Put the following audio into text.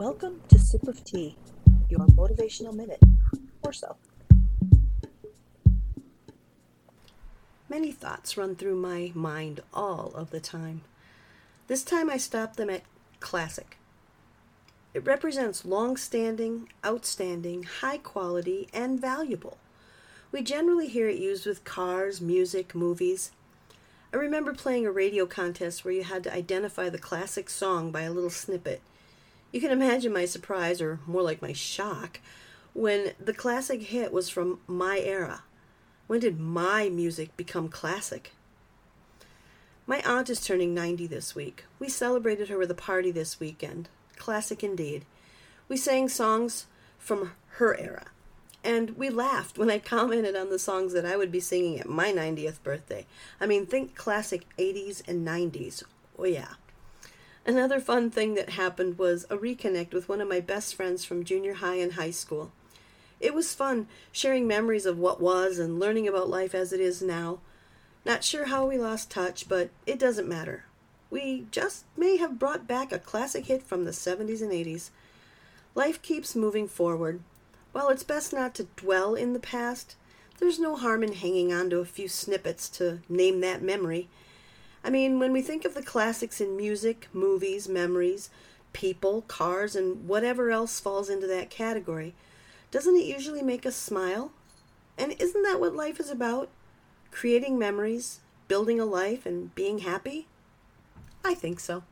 Welcome to Sip of Tea, your motivational minute, or so. Many thoughts run through my mind all of the time. This time I stopped them at classic. It represents long standing, outstanding, high quality, and valuable. We generally hear it used with cars, music, movies. I remember playing a radio contest where you had to identify the classic song by a little snippet. You can imagine my surprise, or more like my shock, when the classic hit was from my era. When did my music become classic? My aunt is turning 90 this week. We celebrated her with a party this weekend. Classic indeed. We sang songs from her era. And we laughed when I commented on the songs that I would be singing at my 90th birthday. I mean, think classic 80s and 90s. Oh, yeah. Another fun thing that happened was a reconnect with one of my best friends from junior high and high school. It was fun sharing memories of what was and learning about life as it is now. Not sure how we lost touch, but it doesn't matter. We just may have brought back a classic hit from the 70s and 80s. Life keeps moving forward. While it's best not to dwell in the past, there's no harm in hanging on to a few snippets to name that memory. I mean, when we think of the classics in music, movies, memories, people, cars, and whatever else falls into that category, doesn't it usually make us smile? And isn't that what life is about? Creating memories, building a life, and being happy? I think so.